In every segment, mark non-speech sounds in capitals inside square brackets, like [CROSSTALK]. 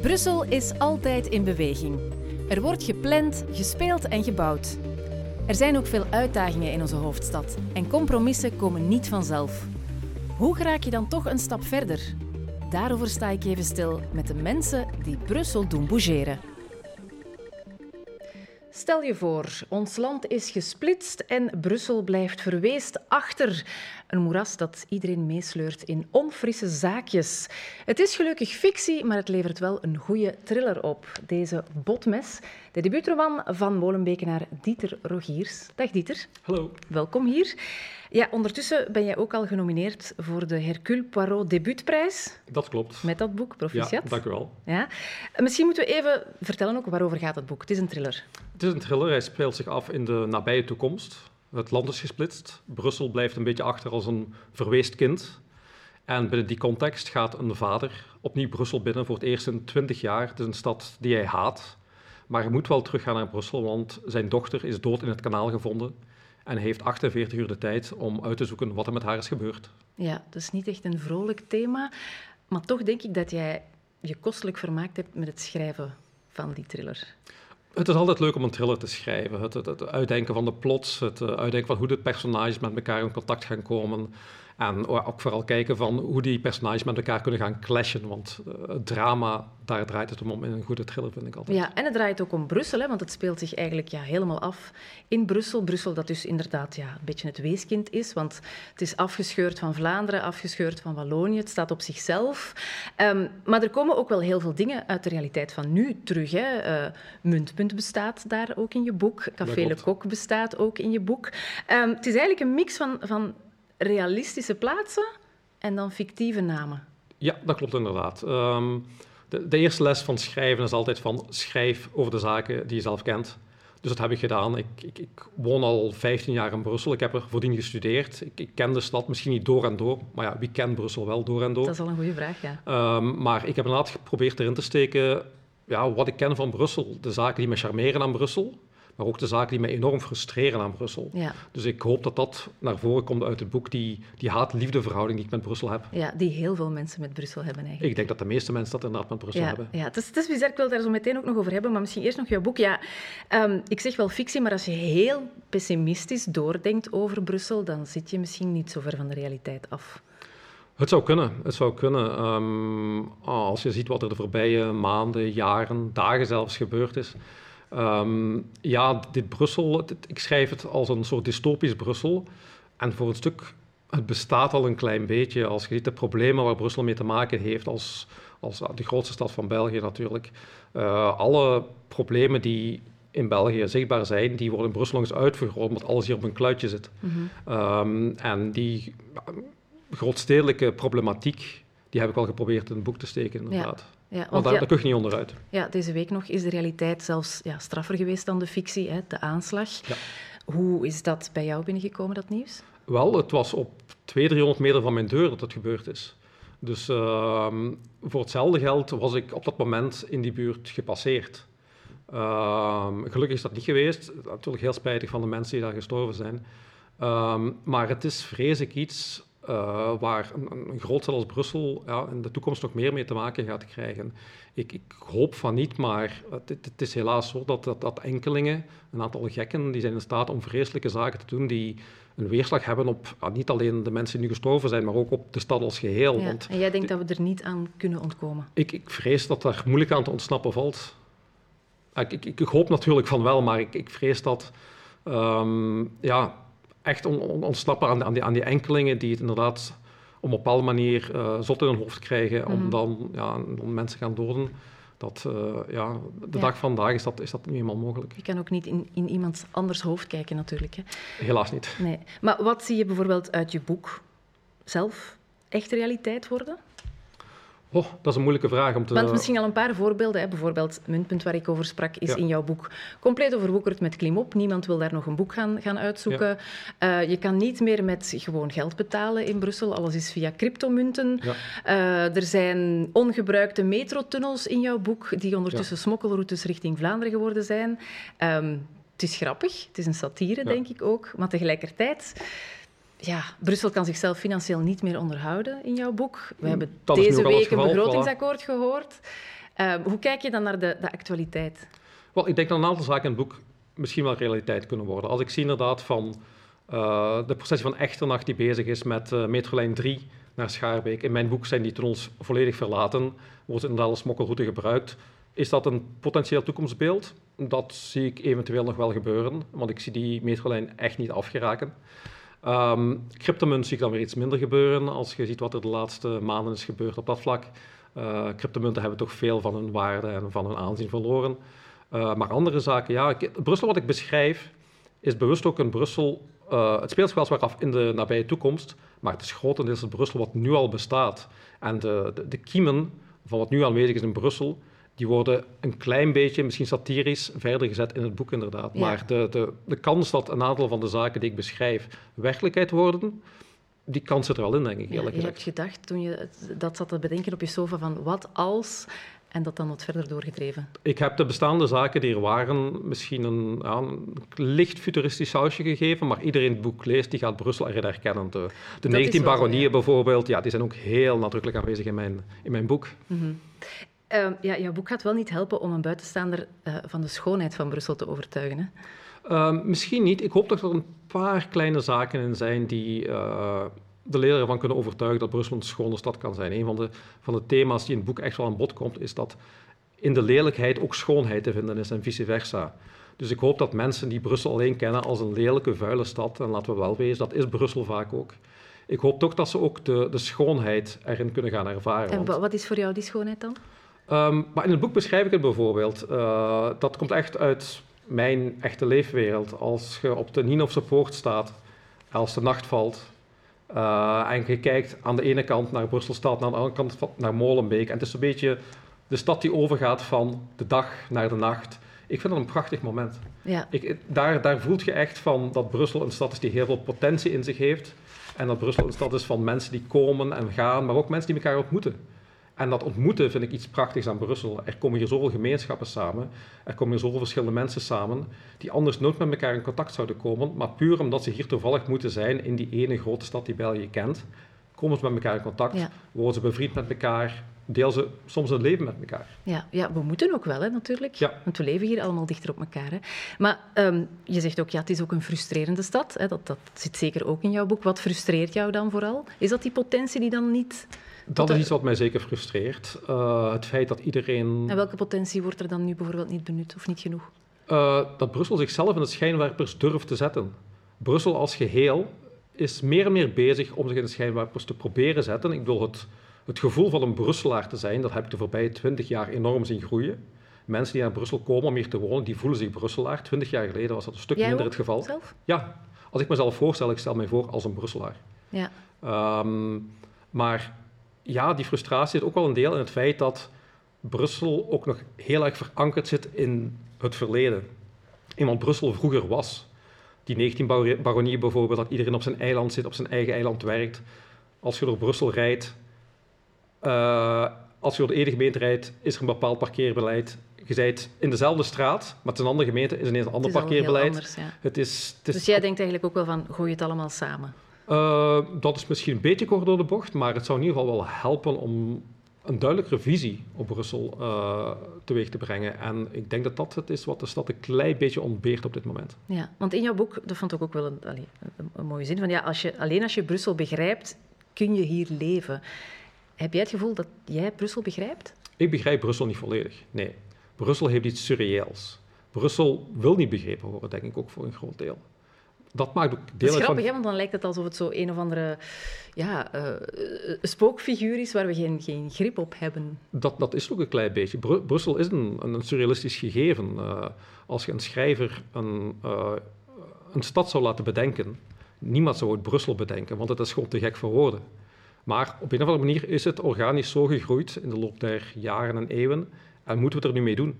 Brussel is altijd in beweging. Er wordt gepland, gespeeld en gebouwd. Er zijn ook veel uitdagingen in onze hoofdstad en compromissen komen niet vanzelf. Hoe raak je dan toch een stap verder? Daarover sta ik even stil met de mensen die Brussel doen bougeren. Stel je voor, ons land is gesplitst en Brussel blijft verweest achter. Een moeras dat iedereen meesleurt in onfrisse zaakjes. Het is gelukkig fictie, maar het levert wel een goede thriller op. Deze Botmes, de debuutroman van Molenbekenaar Dieter Rogiers. Dag Dieter. Hallo. Welkom hier. Ja, ondertussen ben jij ook al genomineerd voor de Hercule Poirot Debuutprijs. Dat klopt. Met dat boek, Proficiat. Ja, dank u wel. Ja. Misschien moeten we even vertellen ook waarover gaat het boek. Het is een thriller. Het is een thriller. Hij speelt zich af in de nabije toekomst. Het land is gesplitst. Brussel blijft een beetje achter als een verweest kind. En binnen die context gaat een vader opnieuw Brussel binnen voor het eerst in twintig jaar. Het is een stad die hij haat. Maar hij moet wel teruggaan naar Brussel, want zijn dochter is dood in het kanaal gevonden. En heeft 48 uur de tijd om uit te zoeken wat er met haar is gebeurd. Ja, dat is niet echt een vrolijk thema. Maar toch denk ik dat jij je kostelijk vermaakt hebt met het schrijven van die thriller. Het is altijd leuk om een thriller te schrijven. Het, het, het uitdenken van de plots, het eh, uitdenken van hoe de personages met elkaar in contact gaan komen. En ook vooral kijken van hoe die personages met elkaar kunnen gaan clashen. Want uh, het drama, daar draait het om in een goede thriller, vind ik altijd. Ja, en het draait ook om Brussel, hè, want het speelt zich eigenlijk ja, helemaal af in Brussel. Brussel dat dus inderdaad ja, een beetje het weeskind is, want het is afgescheurd van Vlaanderen, afgescheurd van Wallonië. Het staat op zichzelf. Um, maar er komen ook wel heel veel dingen uit de realiteit van nu terug. Hè. Uh, Muntpunt bestaat daar ook in je boek. Café Le Coq bestaat ook in je boek. Um, het is eigenlijk een mix van... van realistische plaatsen en dan fictieve namen. Ja, dat klopt inderdaad. Um, de, de, eerste les van schrijven is altijd van schrijf over de zaken die je zelf kent. Dus dat heb ik gedaan. Ik, ik, ik woon al 15 jaar in Brussel. Ik heb er voordien gestudeerd. Ik, ik, ken de stad misschien niet door en door. Maar ja, wie kent Brussel wel door en door? Dat is al een goede vraag, ja. Um, maar ik heb inderdaad geprobeerd erin te steken ja, wat ik ken van Brussel. De zaken die me charmeren aan Brussel maar ook de zaken die mij enorm frustreren aan Brussel. Ja. Dus ik hoop dat dat naar voren komt uit het boek, die, die haat-liefde verhouding die ik met Brussel heb. Ja, die heel veel mensen met Brussel hebben eigenlijk. Ik denk dat de meeste mensen dat inderdaad met Brussel ja, hebben. Ja, het is, het is bizar, ik wil daar zo meteen ook nog over hebben, maar misschien eerst nog jouw boek. Ja, um, ik zeg wel fictie, maar als je heel pessimistisch doordenkt over Brussel, dan zit je misschien niet zo ver van de realiteit af. Het zou kunnen. Het zou kunnen. Um, als je ziet wat er de voorbije maanden, jaren, dagen zelfs gebeurd is. Um, ja, dit Brussel, dit, ik schrijf het als een soort dystopisch Brussel. En voor een stuk, het bestaat al een klein beetje. Als je ziet de problemen waar Brussel mee te maken heeft, als, als de grootste stad van België natuurlijk. Uh, alle problemen die in België zichtbaar zijn, die worden in Brussel eens uitvergroot, omdat alles hier op een kluitje zit. Mm -hmm. um, en die grootstedelijke problematiek, die heb ik al geprobeerd in het boek te steken, inderdaad. Ja. Ja, want, want daar, ja, daar kun je niet onderuit. Ja, deze week nog is de realiteit zelfs ja, straffer geweest dan de fictie, hè, de aanslag. Ja. Hoe is dat bij jou binnengekomen, dat nieuws? Wel, het was op 200, 300 meter van mijn deur dat het gebeurd is. Dus uh, voor hetzelfde geld was ik op dat moment in die buurt gepasseerd. Uh, gelukkig is dat niet geweest. Natuurlijk heel spijtig van de mensen die daar gestorven zijn. Uh, maar het is, vrees ik, iets uh, waar een, een groot stad als Brussel ja, in de toekomst nog meer mee te maken gaat krijgen. Ik, ik hoop van niet, maar het, het, is helaas zo dat, dat, dat, enkelingen, een aantal gekken, die zijn in staat om vreselijke zaken te doen die een weerslag hebben op ja, niet alleen de mensen die nu gestorven zijn, maar ook op de stad als geheel. Ja, Want en jij denkt dat we er niet aan kunnen ontkomen? Ik, ik vrees dat daar moeilijk aan te ontsnappen valt. Ik, ik, ik hoop natuurlijk van wel, maar ik, ik vrees dat... Um, ja, echt on, on, ontsnappen aan, aan, die, aan die enkelingen die het inderdaad op een bepaalde manier uh, zot in hun hoofd krijgen om mm. dan, ja, dan mensen gaan doden. Dat, uh, ja, de ja. dag van vandaag is dat, is dat niet eenmaal mogelijk. Je kan ook niet in, in iemand anders hoofd kijken natuurlijk. Hè? Helaas niet. Nee. Maar wat zie je bijvoorbeeld uit je boek zelf echt realiteit worden? Oh, dat is een moeilijke vraag om te... Want misschien al een paar voorbeelden. Hè. Bijvoorbeeld, Muntpunt waar ik over sprak, is ja. in jouw boek compleet overwoekerd met klimop. Niemand wil daar nog een boek gaan, gaan uitzoeken. Ja. Uh, je kan niet meer met gewoon geld betalen in Brussel. Alles is via cryptomunten. Ja. Uh, er zijn ongebruikte metrotunnels in jouw boek, die ondertussen smokkelroutes richting Vlaanderen geworden zijn. Um, het is grappig, het is een satire, denk ik ook. Maar tegelijkertijd ja, Brussel kan zichzelf financieel niet meer onderhouden in jouw boek. We hebben dat deze week een begrotingsakkoord voilà. gehoord. Ehm, hoe kijk je dan naar de, de actualiteit? Wel, ik denk dat een aantal zaken in het boek misschien wel realiteit kunnen worden. Als ik zie inderdaad van uh, de processie van Echternacht die bezig is met uh, Metrolijn 3 naar Schaarbeek. In mijn boek zijn die tunnels volledig verlaten, wordt inderdaad als smokkelroute gebruikt. Is dat een potentieel toekomstbeeld? Dat zie ik eventueel nog wel gebeuren, want ik zie die metrolijn echt niet afgeraken. Um, cryptomunt zie ik dan weer iets minder gebeuren als je ziet wat er de laatste maanden is gebeurd op dat vlak. Uh, cryptomunten hebben toch veel van hun waarde en van hun aanzien verloren. Uh, maar andere zaken, ja, Brussel wat ik beschrijf, is bewust ook een Brussel, uh, het speelt zich af in de nabije toekomst, maar het is grotendeels het Brussel wat nu al bestaat. En de, de, de kiemen van wat nu aanwezig is in Brussel, die worden een klein beetje, misschien satirisch, verder gezet in het boek inderdaad. Ja. Maar de, de, de kans dat een aantal van de zaken die ik beschrijf werkelijkheid worden, die kans zit er wel in, denk ik, eerlijk ja, Je hebt gedacht, toen je dat zat te bedenken op je sofa, van wat als... En dat dan wat verder doorgedreven? Ik heb de bestaande zaken die er waren misschien een, ja, een licht futuristisch sausje gegeven, maar iedereen het boek leest, die gaat Brussel erin herkennen. De, de 19 baronieën ja. bijvoorbeeld, ja, die zijn ook heel nadrukkelijk aanwezig in mijn, in mijn boek. Mm -hmm. Uh, ja, jouw boek gaat wel niet helpen om een buitenstaander uh, van de schoonheid van Brussel te overtuigen. Hè? Uh, misschien niet. Ik hoop dat er een paar kleine zaken in zijn die eh, de lezer ervan kunnen overtuigen dat Brussel een schone stad kan zijn. Een van de, van de thema's die in het boek echt wel aan bod komt, is dat in de lelijkheid ook schoonheid te vinden is en vice versa. Dus ik hoop dat mensen die Brussel alleen kennen als een lelijke, vuile stad, en laten we wel wezen, dat is Brussel vaak ook. Ik hoop toch dat ze ook de, de schoonheid erin kunnen gaan ervaren. En wat is voor jou die schoonheid dan? Um, maar in het boek beschrijf ik het bijvoorbeeld. Uh, dat komt echt uit mijn echte leefwereld. Als je op de Nienhofse poort staat, als de nacht valt, uh, en je kijkt aan de ene kant naar Brusselstad, aan de andere kant naar Molenbeek. En het is een beetje de stad die overgaat van de dag naar de nacht. Ik vind dat een prachtig moment. Ja. Ik, daar, daar voelt je echt van dat Brussel een stad is die heel veel potentie in zich heeft. En dat Brussel een stad is van mensen die komen en gaan, maar ook mensen die elkaar ontmoeten. En dat ontmoeten vind ik iets prachtigs aan Brussel. Er komen hier zoveel gemeenschappen samen. Er komen hier zoveel verschillende mensen samen. die anders nooit met elkaar in contact zouden komen. Maar puur omdat ze hier toevallig moeten zijn in die ene grote stad die België kent. komen ze met elkaar in contact. Ja. Worden ze bevriend met elkaar. Delen ze soms hun leven met elkaar. Ja, ja we moeten ook wel, hè, natuurlijk. Ja. Want we leven hier allemaal dichter op elkaar. Hè. Maar um, je zegt ook, ja, het is ook een frustrerende stad. Hè. Dat, dat zit zeker ook in jouw boek. Wat frustreert jou dan vooral? Is dat die potentie die dan niet dat is iets wat mij zeker frustreert. Uh, het feit dat iedereen. En welke potentie wordt er dan nu bijvoorbeeld niet benut of niet genoeg? Uh, dat Brussel zichzelf in de schijnwerpers durft te zetten. Brussel als geheel is meer en meer bezig om zich in de schijnwerpers te proberen zetten. Ik bedoel, het, het gevoel van een Brusselaar te zijn, dat heb ik de voorbije twintig jaar enorm zien groeien. Mensen die naar Brussel komen om hier te wonen, die voelen zich Brusselaar. Twintig jaar geleden was dat een stuk Jij minder het geval. Zelf? Ja, als ik mezelf voorstel, ik stel mij voor als een Brusselaar. Ja. Um, maar ja, die frustratie is ook wel een deel in het feit dat Brussel ook nog heel erg verankerd zit in het verleden. In wat Brussel vroeger was. Die 19 baronieën bijvoorbeeld, dat iedereen op zijn eiland zit, op zijn eigen eiland werkt. Als je door Brussel rijdt, uh, als je door de ene gemeente rijdt, is er een bepaald parkeerbeleid. Je zijt in dezelfde straat, maar het is een andere gemeente, is ineens een ander Het is parkeerbeleid. anders, ja. Het is, het is Dus jij denkt eigenlijk ook wel van, gooi het allemaal samen. Uh, dat is misschien een beetje kort door de bocht, maar het zou in ieder geval wel helpen om een duidelijkere visie op Brussel uh, teweeg te brengen. En ik denk dat dat het is wat de stad een klein beetje ontbeert op dit moment. Ja, want in jouw boek, dat vond ik ook wel een, een, een mooie zin, van ja, als je, alleen als je Brussel begrijpt, kun je hier leven. Heb jij het gevoel dat jij Brussel begrijpt? Ik begrijp Brussel niet volledig, nee. Brussel heeft iets surreëels. Brussel wil niet begrepen worden, denk ik ook voor een groot deel dat maakt ook deel Dat is uit grappig, van... hè, want dan lijkt het alsof het zo een of andere ja, uh, spookfiguur is waar we geen, geen grip op hebben. Dat, dat is ook een klein beetje. Bru Brussel is een, een surrealistisch gegeven. Uh, als je een schrijver een, uh, een stad zou laten bedenken, niemand zou ooit Brussel bedenken, want het is gewoon te gek voor woorden. Maar op een of andere manier is het organisch zo gegroeid in de loop der jaren en eeuwen en moeten we het er nu mee doen.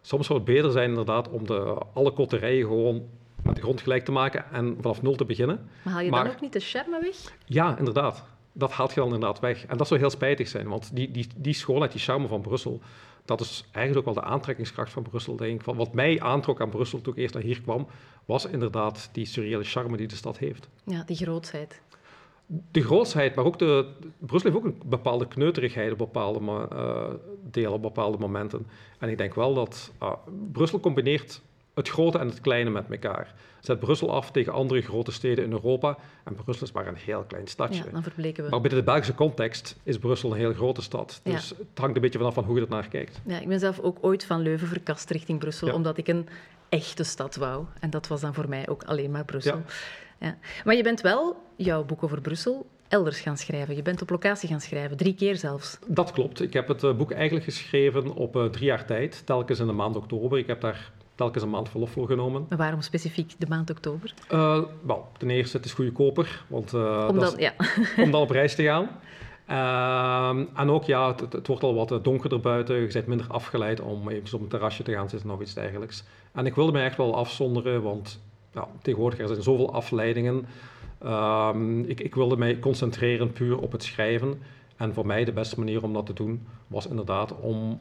Soms zou het beter zijn inderdaad om de, alle kotterijen gewoon met de grond gelijk te maken en vanaf nul te beginnen. Maar haal je Maar- dan ook niet de charme weg? Ja, inderdaad. Dat haalt je dan inderdaad weg. En dat zou heel spijtig zijn, want die, die, die schoonheid, die charme van Brussel, dat is eigenlijk ook wel de aantrekkingskracht van Brussel, denk ik. Van wat mij aantrok aan Brussel toen ik eerst naar hier kwam, was inderdaad die surreële charme die de stad heeft. Ja, die grootheid. de grootsheid, maar ook de... Brussel heeft ook een bepaalde kneuterigheid op bepaalde uh, delen, op bepaalde momenten. En ik denk wel dat uh, Brussel combineert het grote en het kleine met elkaar. Zet Brussel af tegen andere grote steden in Europa. En Brussel is maar een heel klein stadje. Ja, dan verbleken we. Maar binnen de Belgische context is Brussel een heel grote stad. Dus het hangt een beetje vanaf van hoe je er naar kijkt. Ja, ik ben zelf ook ooit van Leuven verkast richting Brussel, omdat ik een echte stad wou. En dat was dan voor mij ook alleen maar Brussel. Ja. Maar je bent wel jouw boek over Brussel elders gaan schrijven. Je bent op locatie gaan schrijven, drie keer zelfs. Dat klopt. Ik heb het eh, boek eigenlijk geschreven op uh, drie jaar tijd, telkens in de maand oktober. Ik heb daar telkens een maand verlof voor genomen. Maar waarom specifiek de maand oktober? Uh, wel, ten eerste, het is goedkoper, want uh, om, dan, ja. [LAUGHS] om dan op reis te gaan. Uh, en ook, ja, het, het, wordt al wat donkerder buiten. Je bent minder afgeleid om even op een terrasje te gaan zitten of iets dergelijks. En ik wilde mij echt wel afzonderen, want ja, tegenwoordig er zijn zoveel afleidingen. Ehm, ik, ik wilde mij concentreren puur op het schrijven. En voor mij de beste manier om dat te doen was inderdaad om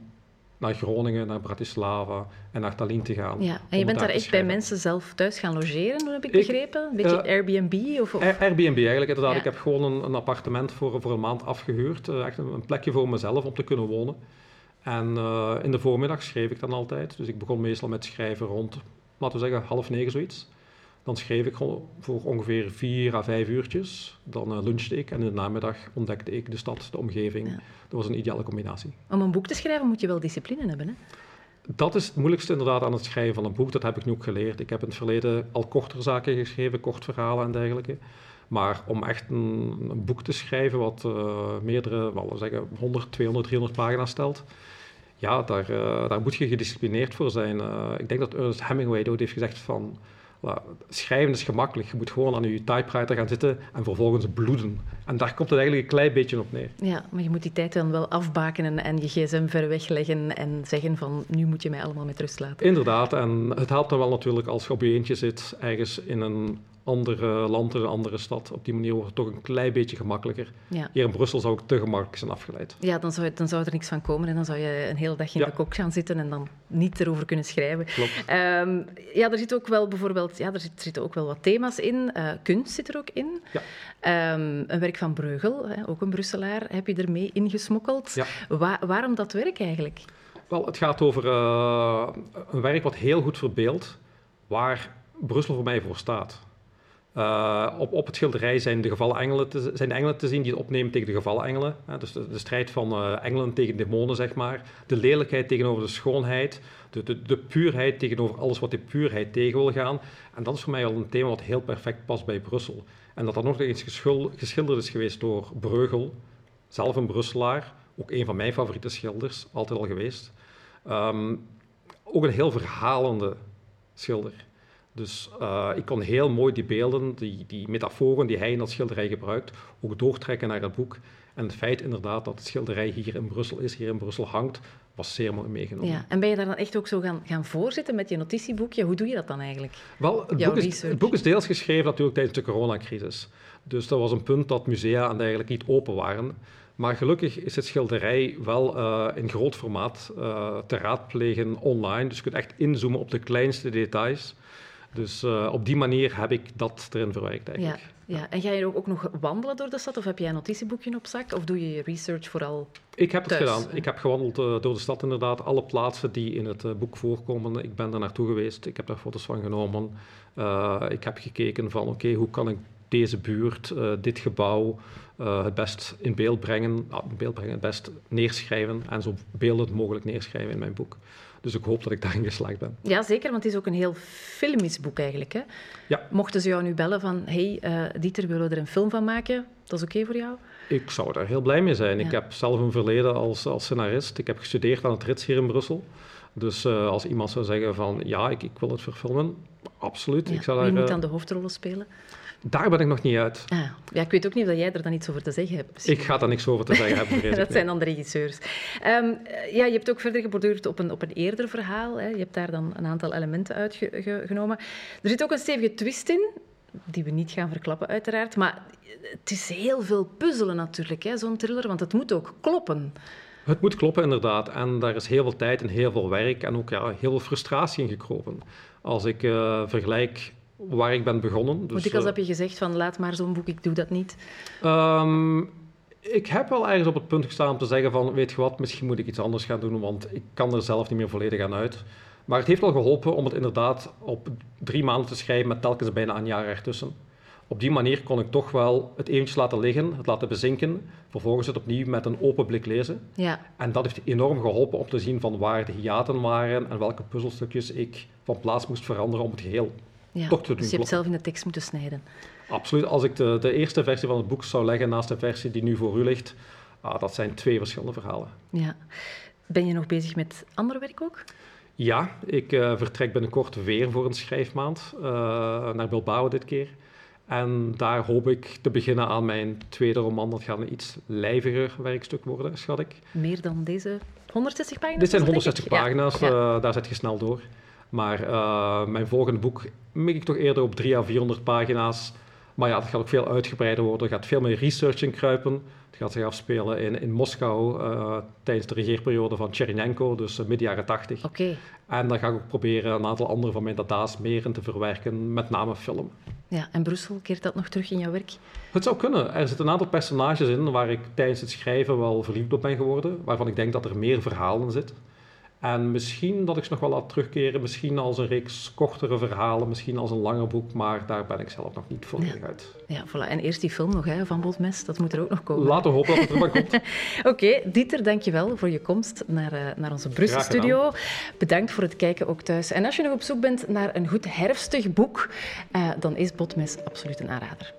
naar Groningen, naar Bratislava en naar Tallinn te gaan. Ja, en je bent daar echt bij mensen zelf thuis gaan logeren, heb ik, begrepen? Een beetje uh, Airbnb? Of, of, Airbnb eigenlijk, inderdaad. Ik heb gewoon een, een, appartement voor, voor een maand afgehuurd. Uh, echt een, plekje voor mezelf om te kunnen wonen. En uh, in de voormiddag schreef ik dan altijd. Dus ik begon meestal met schrijven rond, laten we zeggen, half negen zoiets. Dan schreef ik voor ongeveer vier à vijf uurtjes. Dan uh, lunchte ik en in de namiddag ontdekte ik de stad, de omgeving. Dat was een ideale combinatie. Om een boek te schrijven moet je wel discipline hebben, hè? Dat is het moeilijkste inderdaad aan het schrijven van een boek. Dat heb ik nu ook geleerd. Ik heb in het verleden al kortere zaken geschreven, kort verhalen en dergelijke. Maar om echt een, een boek te schrijven wat uh, meerdere, wel zeggen 100, 200, 300 pagina's stelt, ja, daar, uh, daar moet je gedisciplineerd voor zijn. Uh, ik denk dat Ernest Hemingway ooit heeft gezegd van schrijven is gemakkelijk. Je moet gewoon aan je typewriter gaan zitten en vervolgens bloeden. En daar komt het eigenlijk een klein beetje op neer. Ja, maar je moet die tijd dan wel afbakenen en je gsm ver wegleggen en zeggen van nu moet je mij allemaal met rust laten. Inderdaad, en het helpt dan wel natuurlijk als je op je eentje zit, ergens in een ander land, een andere stad. Op die manier wordt het toch een klein beetje gemakkelijker. Ja. Hier in Brussel zou ik te gemakkelijk zijn afgeleid. Ja, dan zou, dan zou er niks van komen en dan zou je een hele dag in de kok gaan zitten en dan niet erover kunnen schrijven. Klopt. Um, ja, er zit ook wel bijvoorbeeld, ja, er, zit, zitten ook wel wat thema's in. Uh, kunst zit er ook in. Ja. Um, een werk van Breugel, hè, ook een Brusselaar, heb je ermee ingesmokkeld. Ja. Wa waarom dat werk eigenlijk? Wel, het gaat over uh, een werk wat heel goed verbeeldt waar Brussel voor mij voor staat. Uh, op, op het schilderij zijn de, gevallen engelen te, zijn de engelen te zien die het opnemen tegen de gevallen engelen. Dus de, strijd van uh, engelen tegen demonen, zeg maar. De lelijkheid tegenover de schoonheid. De, de, puurheid tegenover alles wat de puurheid tegen wil gaan. En dat is voor mij al een thema wat heel perfect past bij Brussel. En dat dat nog eens geschilderd is geweest door Breugel, zelf een Brusselaar. Ook een van mijn favoriete schilders, altijd al geweest. Um, ook een heel verhalende schilder. Dus uh, ik kon heel mooi die beelden, die, die metaforen die hij in dat schilderij gebruikt, ook doortrekken naar het boek. En het feit inderdaad dat het schilderij hier in Brussel is, hier in Brussel hangt, was zeer mooi meegenomen. Ja, en ben je daar dan echt ook zo gaan, gaan voorzitten met je notitieboekje? Hoe doe je dat dan eigenlijk? Wel, het, boek is, het boek is, deels geschreven natuurlijk tijdens de coronacrisis. Dus dat was een punt dat musea eigenlijk niet open waren. Maar gelukkig is het schilderij wel uh, in groot formaat uh, te raadplegen online. Dus je kunt echt inzoomen op de kleinste details. Dus uh, op die manier heb ik dat erin verwerkt eigenlijk. Ja, ja. En ga je ook, ook nog wandelen door de stad of heb jij een notitieboekje op zak? Of doe je je research vooral Ik heb thuis? het gedaan. Ik heb gewandeld uh, door de stad inderdaad. Alle plaatsen die in het uh, boek voorkomen, ik ben daar naartoe geweest. Ik heb daar foto's van genomen. ik heb gekeken van oké, okay, hoe kan ik deze buurt, dit gebouw het best in beeld brengen. Ah, in beeld brengen, het best neerschrijven en zo beeldend mogelijk neerschrijven in mijn boek. Dus ik hoop dat ik daarin geslaagd ben. Ja, zeker, want het is ook een heel filmisch boek eigenlijk. Hè? Ja. Mochten ze jou nu bellen van, hey, uh, Dieter, willen we er een film van maken? Dat is oké okay voor jou? Ik zou daar heel blij mee zijn. Ja. Ik heb zelf een verleden als, als scenarist. Ik heb gestudeerd aan het Rits hier in Brussel. Dus uh, als iemand zou zeggen van, ja, ik, ik wil het verfilmen, absoluut. Ja. Ik zou Wie daar, moet uh, dan de hoofdrollen spelen? Daar ben ik nog niet uit. Ah, ja, ik weet ook niet of jij er dan iets over te zeggen hebt. Misschien. Ik ga daar niks over te zeggen hebben. [LAUGHS] dat zijn dan de regisseurs. Um, ja, je hebt ook verder geborduurd op een, op een eerder verhaal. Hè. Je hebt daar dan een aantal elementen uitgenomen. Er zit ook een stevige twist in, die we niet gaan verklappen uiteraard. Maar het is heel veel puzzelen natuurlijk, zo'n thriller, want het moet ook kloppen. Het moet kloppen, inderdaad. En daar is heel veel tijd en heel veel werk en ook ja, heel veel frustratie in gekropen. Als ik uh, vergelijk waar ik ben begonnen. Dus, Hoe dikwijls heb je gezegd van laat maar zo'n boek, ik doe dat niet? Um, ik heb wel ergens op het punt gestaan om te zeggen van weet je wat, misschien moet ik iets anders gaan doen, want ik kan er zelf niet meer volledig aan uit. Maar het heeft wel geholpen om het inderdaad op drie maanden te schrijven met telkens bijna een jaar ertussen. Op die manier kon ik toch wel het eventjes laten liggen, het laten bezinken, vervolgens het opnieuw met een open blik lezen. Ja. En dat heeft enorm geholpen om te zien van waar de hiaten waren en welke puzzelstukjes ik van plaats moest veranderen om het geheel ja. toch te doen. Dus je hebt zelf in de tekst moeten snijden. Absoluut. Als ik de, de eerste versie van het boek zou leggen naast de versie die nu voor u ligt, ah, dat zijn twee verschillende verhalen. Ja. Ben je nog bezig met ander werk ook? Ja, ik uh, vertrek binnenkort weer voor een schrijfmaand uh, naar Bilbao dit keer. En daar hoop ik te beginnen aan mijn tweede roman. Dat gaat een iets lijviger werkstuk worden, schat ik. Meer dan deze 160 pagina's? Dit zijn 160 pagina's, ja. Uh, daar zet je snel door. Maar mijn volgende boek mik ik toch eerder op 300 à 400 pagina's. Maar ja, het gaat ook veel uitgebreider worden. Er gaat veel meer research in kruipen. Het gaat zich afspelen in, in Moskou uh, tijdens de regeerperiode van Chernenko, dus uh, midden jaren 80. Oké. En dan ga ik ook proberen een aantal andere van mijn data's meer in te verwerken, met name film. Ja, en Brussel, keert dat nog terug in jouw werk? Het zou kunnen. Er zitten een aantal personages in waar ik tijdens het schrijven wel verliefd op ben geworden, waarvan ik denk dat er meer verhalen zitten. En misschien dat ik ze nog wel laat terugkeren, misschien als een reeks kortere verhalen, misschien als een langer boek, maar daar ben ik zelf nog niet volledig ja. uit. Ja, voilà. En eerst die film nog, hè, van Botmes, dat moet er ook nog komen. Laten we hopen dat het er komt. [LAUGHS] Oké, okay, Dieter, dankjewel voor je komst naar, uh, naar onze Brussel-studio. Bedankt voor het kijken ook thuis. En als je nog op zoek bent naar een goed herfstig boek, uh, dan is Botmes absoluut een aanrader.